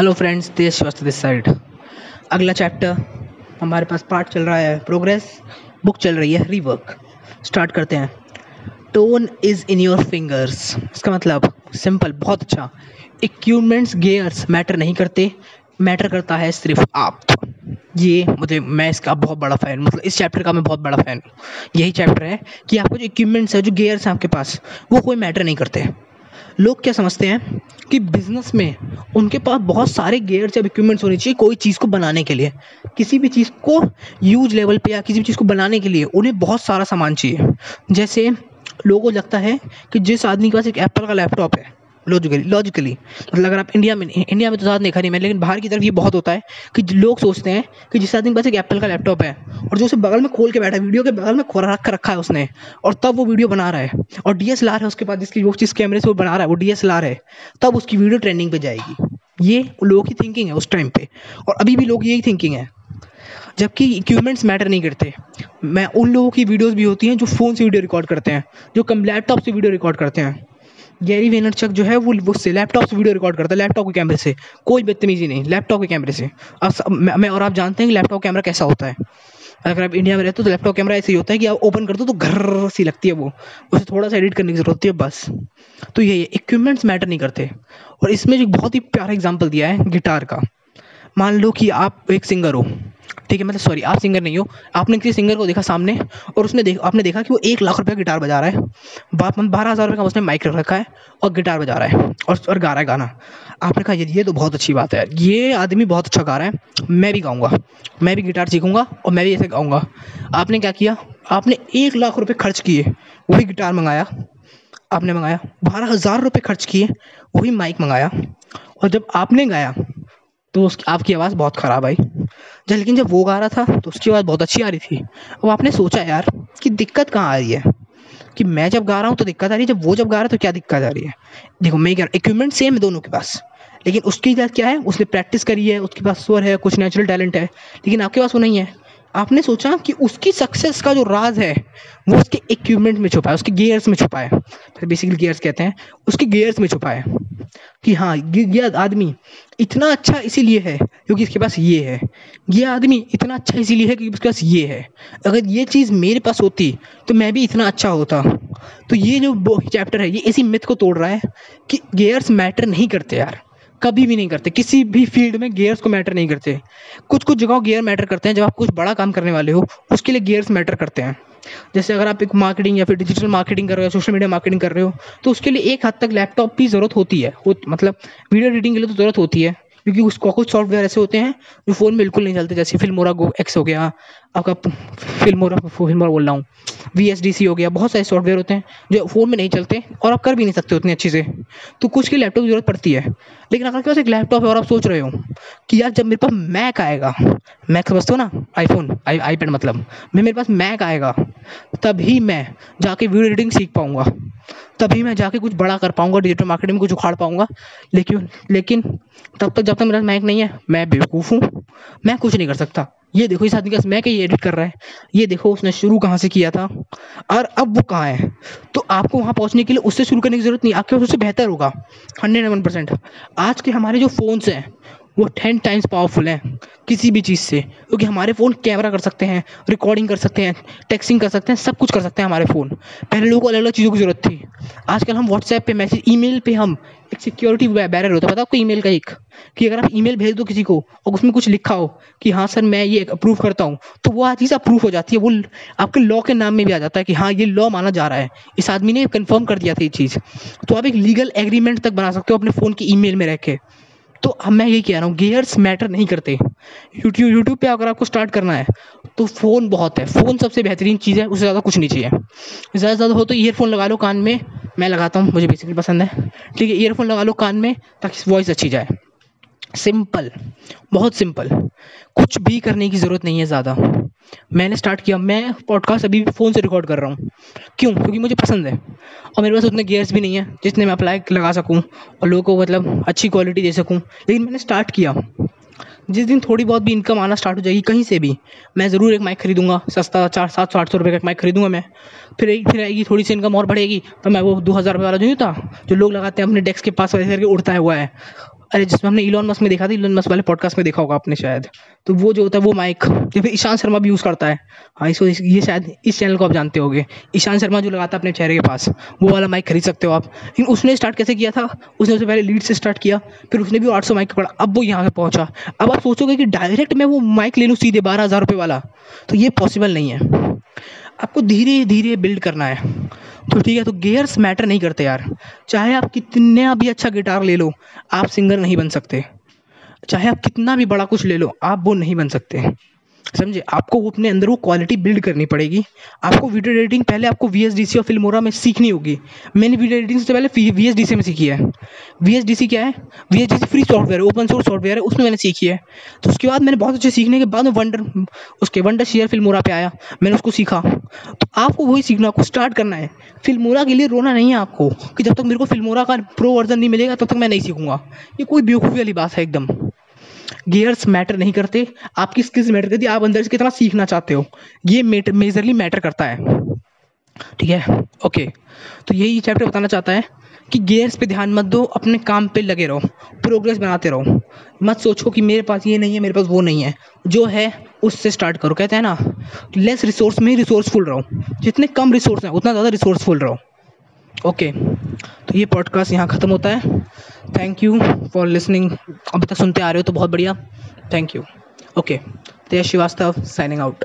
Hello friends देश वस्त this side. अगला चैप्टर हमारे पास पार्ट चल रहा है प्रोग्रेस बुक चल रही है रीवर्क स्टार्ट करते हैं। Tone is in your fingers इसका मतलब सिंपल बहुत अच्छा। इक्विपमेंट्स गेयर्स मैटर नहीं करते। मैटर करता है सिर्फ़ आप। ये मुझे, मैं इसका बहुत बड़ा फ़ैन मतलब इस चैप्टर का मैं बहुत बड़ा फ़ैन हूँ। यही चैप्टर है कि आपको जो इक्विपमेंट्स है, जो गेयर्स हैं आपके पास, वो कोई मैटर नहीं करते। लोग क्या समझते हैं कि बिज़नेस में उनके पास बहुत सारे गेयर्स या इक्विपमेंट्स होने चाहिए कोई चीज़ को बनाने के लिए। किसी भी चीज़ को यूज़ लेवल पे या किसी भी चीज़ को बनाने के लिए उन्हें बहुत सारा सामान चाहिए। जैसे लोगों को लगता है कि जिस आदमी के पास एक एप्पल का लैपटॉप है लॉजिकली लॉजिकली मतलब अगर आप इंडिया में इंडिया में तो ज़्यादा देखा नहीं मैं लेकिन बाहर की तरफ़ ये बहुत होता है कि लोग सोचते हैं कि जिस आदमी के पास एक एप्पल का लैपटॉप है और जो उसे बगल में खोल के बैठा है, वीडियो के बगल में खोरा रख, रखा है उसने और तब वो वीडियो बना रहा है और डी है उसके पास जिसकी वो जिस कैमरे से वो बना रहा है, वो डीएसएलआर है, तब उसकी वीडियो ट्रेंडिंग पर जाएगी। ये लोगों की थिंकिंग है उस टाइम पे और अभी भी लोग यही थिंकिंग है। जबकि इक्विपमेंट्स मैटर नहीं करते। मैं उन लोगों की वीडियोस भी होती हैं जो फ़ोन से वीडियो रिकॉर्ड करते हैं, जो कम लैपटॉप से वीडियो रिकॉर्ड करते हैं। गैरी वेनरचक जो है, वो वो से लैपटॉप से वीडियो रिकॉर्ड करता है लैपटॉप के कैमरे से। कोई बदतमीजी नहीं लैपटॉप के कैमरे से। अब मैं और आप जानते हैं कि लैपटॉप कैमरा कैसा होता है। अगर आप इंडिया में रहते हो तो लैपटॉप कैमरा ऐसे ही होता है कि आप ओपन कर दो तो घर सी लगती है वो। उसे थोड़ा सा एडिट करने की ज़रूरत होती है, बस। तो ये इक्विपमेंट्स मैटर नहीं करते। और इसमें जो बहुत ही प्यारा एग्ज़ाम्पल दिया है गिटार का। मान लो कि आप एक सिंगर हो। ठीक है मतलब सॉरी आप सिंगर नहीं हो। आपने किसी सिंगर को देखा सामने और उसने देख, आपने देखा कि वो एक लाख रुपये गिटार बजा रहा है। बाप बारह हज़ार रुपये का उसने माइक रख है और गिटार बजा रहा है और और गा रहा है गाना। आपने कहा, ये तो बहुत अच्छी बात है ये आदमी बहुत अच्छा गा रहा है। मैं भी गाऊँगा। मैं भी गिटार सीखूँगा और मैं भी ऐसे गाऊँगा। आपने क्या किया? आपने एक लाख रुपये खर्च किए, वही गिटार मंगाया। आपने मंगाया। बारह हज़ार रुपये खर्च किए, वही माइक मंगाया। और जब आपने गाया तो उसकी, आपकी आवाज़ बहुत ख़राब आई। जब लेकिन जब वो गा रहा था तो उसकी आवाज़ बहुत अच्छी आ रही थी। अब आपने सोचा यार कि दिक्कत कहाँ आ रही है? कि मैं जब गा रहा हूँ तो दिक्कत आ रही है, जब वो जब गा रहा है तो क्या दिक्कत आ रही है? देखो, मैं क्या इक्विपमेंट सेम है दोनों के पास, लेकिन उसकी क्या है? उसने प्रैक्टिस करी है, उसके पास स्वर है, कुछ नेचुरल टैलेंट है, लेकिन आपके पास वो नहीं है। आपने सोचा कि उसकी सक्सेस का जो राज है, वो उसके इक्विपमेंट में छुपा है उसके गियर्स में छुपा है बेसिकली गियर्स कहते हैं, उसके गियर्स में छुपा है कि हाँ ये आदमी इतना अच्छा इसीलिए है क्योंकि इसके पास ये है। ये आदमी इतना अच्छा इसीलिए है क्योंकि उसके पास ये है। अगर ये चीज़ मेरे पास होती तो मैं भी इतना अच्छा होता। तो ये जो चैप्टर है, ये इसी मिथ को तोड़ रहा है कि गेयर्स मैटर नहीं करते यार। कभी भी नहीं करते। किसी भी फ़ील्ड में गेयर्स को मैटर नहीं करते। कुछ कुछ जगहों गेयर मैटर करते हैं। जब आप कुछ बड़ा काम करने वाले हो, उसके लिए गेयर्स मैटर करते हैं। जैसे अगर आप एक मार्केटिंग या फिर डिजिटल मार्केटिंग कर रहे हो सोशल मीडिया मार्केटिंग कर रहे हो तो उसके लिए एक हद तक लैपटॉप की ज़रूरत होती है। मतलब वीडियो एडिटिंग के लिए तो ज़रूरत होती है, क्योंकि उसको कुछ सॉफ्टवेयर ऐसे होते हैं, जो फ़ोन में बिल्कुल नहीं चलते। जैसे फिल्मोरा गो एक्स हो गया, आपका फिल्मोरा फिल्मोरा बोल रहा हूँ। सी हो गया, बहुत सारे सॉफ्टवेयर होते हैं जो फ़ोन में नहीं चलते और आप कर भी नहीं सकते उतनी अच्छी से। तो कुछ की लैपटॉप की ज़रूरत पड़ती है। लेकिन अगर आपके पास एक लैपटॉप है और आप सोच रहे हो कि यार जब मेरे पास मैक आएगा मैक समझते हो ना? आईफोन आई आई पैड मतलब मैं मेरे पास मैक आएगा, तभी मैं जाके वीडियो एडिटिंग सीख पाऊँगा। तभी मैं जाके कुछ बड़ा कर पाऊँगा डिजिटल मार्केटिंग में कुछ उखाड़ पाऊँगा। लेकिन लेकिन तब तक, जब तक मेरा मैक नहीं है, मैं बेवकूफ़ हूँ। मैं कुछ नहीं कर सकता। ये देखो इस आदमी का मैक ही एडिट कर रहा है? ये देखो उसने शुरू कहाँ से किया था? और अब वो कहाँ है? तो आपको वहाँ पहुँचने के लिए उससे शुरू करने की ज़रूरत नहीं, आपके पास उससे बेहतर होगा। हंड्रेड वन परसेंट आज के हमारे जो फ़ोन्स हैं, वो टेन टाइम्स पावरफुल हैं, किसी भी चीज़ से। क्योंकि हमारे फ़ोन कैमरा कर सकते हैं रिकॉर्डिंग कर सकते हैं टेक्सिंग कर सकते हैं, सब कुछ कर सकते हैं हमारे फ़ोन पहले लोगों को अलग अलग चीज़ों की ज़रूरत थी। आजकल हम व्हाट्सएप पे मैसेज ईमेल पे हम एक सिक्योरिटी बैरियर होता है। पता आपको ईमेल का एक? कि अगर आप ईमेल भेज दो किसी को, और उसमें कुछ लिखा हो कि हाँ सर, मैं ये अप्रूव करता हूँ तो वो चीज़ अप्रूव हो जाती है। वो आपके लॉ के नाम में भी आ जाता है कि हाँ ये लॉ माना जा रहा है। इस आदमी ने कन्फर्म कर दिया था ये चीज़। तो आप एक लीगल एग्रीमेंट तक बना सकते हो अपने फ़ोन की ईमेल में रह के। तो अब मैं ये कह रहा हूँ गेयर्स मैटर नहीं करते। यूट्यूब यूट्यूब पे अगर आपको स्टार्ट करना है तो फ़ोन बहुत है। फ़ोन सबसे बेहतरीन चीज़ है, उससे ज़्यादा कुछ नहीं चाहिए। ज़्यादा से ज़्यादा हो तो ईयरफोन लगा लो कान में। मैं लगाता हूँ, मुझे बेसिकली पसंद है। ठीक है ईयरफोन लगा लो कान में, ताकि वॉइस अच्छी जाए। सिंपल बहुत सिंपल कुछ भी करने की ज़रूरत नहीं है ज़्यादा। मैंने स्टार्ट किया, मैं पॉडकास्ट अभी भी फ़ोन से रिकॉर्ड कर रहा हूँ। क्यों? क्योंकि मुझे पसंद है। और मेरे पास उतने गेयर्स भी नहीं है, जितने मैं अप्लाई लगा सकूँ, और लोगों को मतलब अच्छी क्वालिटी दे सकूँ। लेकिन मैंने स्टार्ट किया। जिस दिन थोड़ी बहुत भी इनकम आना स्टार्ट हो जाएगी कहीं से भी, मैं ज़रूर एक माइक खरीदूँगा, सस्ता चार, सात सौ, आठ सौ रुपये का एक माइक खरीदूँगा मैं। फिर एक, फिर आएगी, थोड़ी सी इनकम और बढ़ेगी तो मैं वो दो हज़ार रुपये वाला जो नहीं था जो लोग लगाते हैं अपने डेस्क के पास वैसे करके उड़ता हुआ है। अरे जिसमें हमने इलॉन मस्क में देखा था इलॉन मस्क वाले पॉडकास्ट में देखा होगा आपने शायद। तो वो जो होता है वो माइक या फिर ईशांत शर्मा भी यूज़ करता है। हाँ इसको इस, ये शायद इस चैनल को आप जानते होगे। ईशांत शर्मा जो लगाता है अपने चेहरे के पास वो वाला माइक खरीद सकते हो आप। लेकिन उसने स्टार्ट कैसे किया था? उसने उससे पहले लीड से स्टार्ट किया फिर उसने भी आठ सौ माइक पड़ा अब वो यहाँ पर पहुँचा। अब आप सोचोगे कि डायरेक्ट मैं वो माइक ले लूँ सीधे बारह हज़ार रुपये वाला तो ये पॉसिबल नहीं है। आपको धीरे धीरे बिल्ड करना है। तो ठीक है तो गेयर्स मैटर नहीं करते यार। चाहे आप कितने भी अच्छा गिटार ले लो, आप सिंगर नहीं बन सकते। चाहे आप कितना भी बड़ा कुछ ले लो, आप वो नहीं बन सकते। समझे? आपको वो अपने अंदर वो क्वालिटी बिल्ड करनी पड़ेगी। आपको वीडियो एडिटिंग पहले आपको वी एस डी सी और फिल्मोरा में सीखनी होगी। मैंने वीडियो एडिटिंग से पहले वी एस डी सी में सीखी है। वी एस डी सी क्या है? V S D C free software है ओपन सोर्स सॉफ्टवेयर है, उसमें मैंने सीखी है। तो उसके बाद मैंने बहुत अच्छे सीखने के बाद वंडर उसके वंडर शेयर फिल्मोरा पे आया। मैंने उसको सीखा। तो आपको वही सीखना, आपको स्टार्ट करना है। फिल्मोरा के लिए रोना नहीं है आपको कि जब तक मेरे को फिल्मोरा का प्रो वर्जन नहीं मिलेगा, तब तक मैं नहीं सीखूँगा। ये कोई बेवकूफ़ी वाली बात है एकदम। गियर्स मैटर नहीं करते। आपकी स्किल्स मैटर करती आप अंदर से कितना सीखना चाहते हो? ये मेजरली मैटर करता है। ठीक है? ओके तो यही चैप्टर बताना चाहता है कि गियर्स पे ध्यान मत दो, अपने काम पे लगे रहो प्रोग्रेस बनाते रहो। मत सोचो कि मेरे पास ये नहीं है, मेरे पास वो नहीं है। जो है, उससे स्टार्ट करो। कहते हैं ना लेस रिसोर्स में रिसोर्सफुल रहो। जितने कम रिसोर्स हैं, उतना ज़्यादा रिसोर्सफुल रहो। ओके तो ये पॉडकास्ट यहाँ ख़त्म होता है। थैंक यू फॉर लिसनिंग अभी तक सुनते आ रहे हो तो बहुत बढ़िया। Thank you okay Tej Srivastava signing out